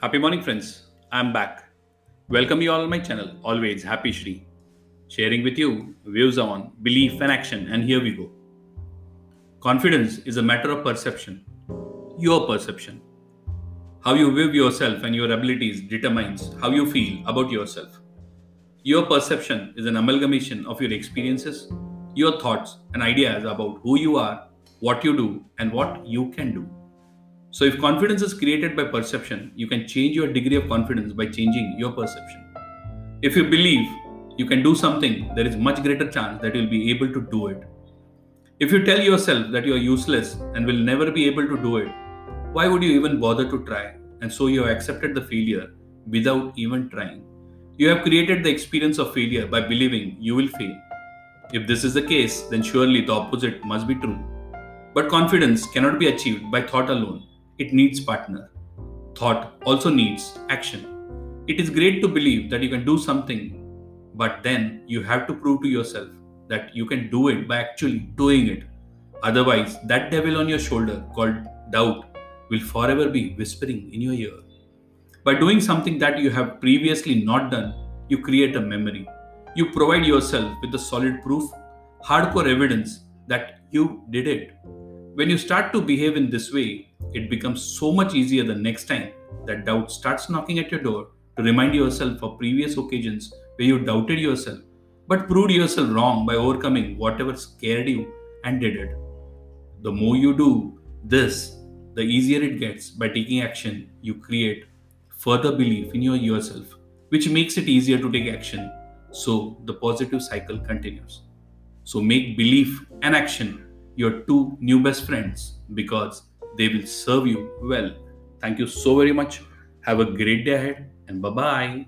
Happy morning, friends. I'm back. Welcome you all on my channel. Always happy Shri. Sharing with you views on belief and action. And here we go. Confidence is a matter of perception. Your perception. How you view yourself and your abilities determines how you feel about yourself. Your perception is an amalgamation of your experiences, your thoughts, and ideas about who you are, what you do, and what you can do. So, if confidence is created by perception, you can change your degree of confidence by changing your perception. If you believe you can do something, there is much greater chance that you'll be able to do it. If you tell yourself that you are useless and will never be able to do it, why would you even bother to try? And so you have accepted the failure without even trying. You have created the experience of failure by believing you will fail. If this is the case, then surely the opposite must be true. But confidence cannot be achieved by thought alone it needs partner. Thought also needs action. It is great to believe that you can do something, but then you have to prove to yourself that you can do it by actually doing it. Otherwise, that devil on your shoulder called doubt will forever be whispering in your ear. By doing something that you have previously not done, you create a memory. You provide yourself with the solid proof, hardcore evidence that you did it. When you start to behave in this way, it becomes so much easier the next time that doubt starts knocking at your door to remind yourself of previous occasions where you doubted yourself but proved yourself wrong by overcoming whatever scared you and did it. The more you do this, the easier it gets by taking action, you create further belief in your yourself, which makes it easier to take action. So the positive cycle continues. So make belief and action your two new best friends because they will serve you well. Thank you so very much. Have a great day ahead and bye bye.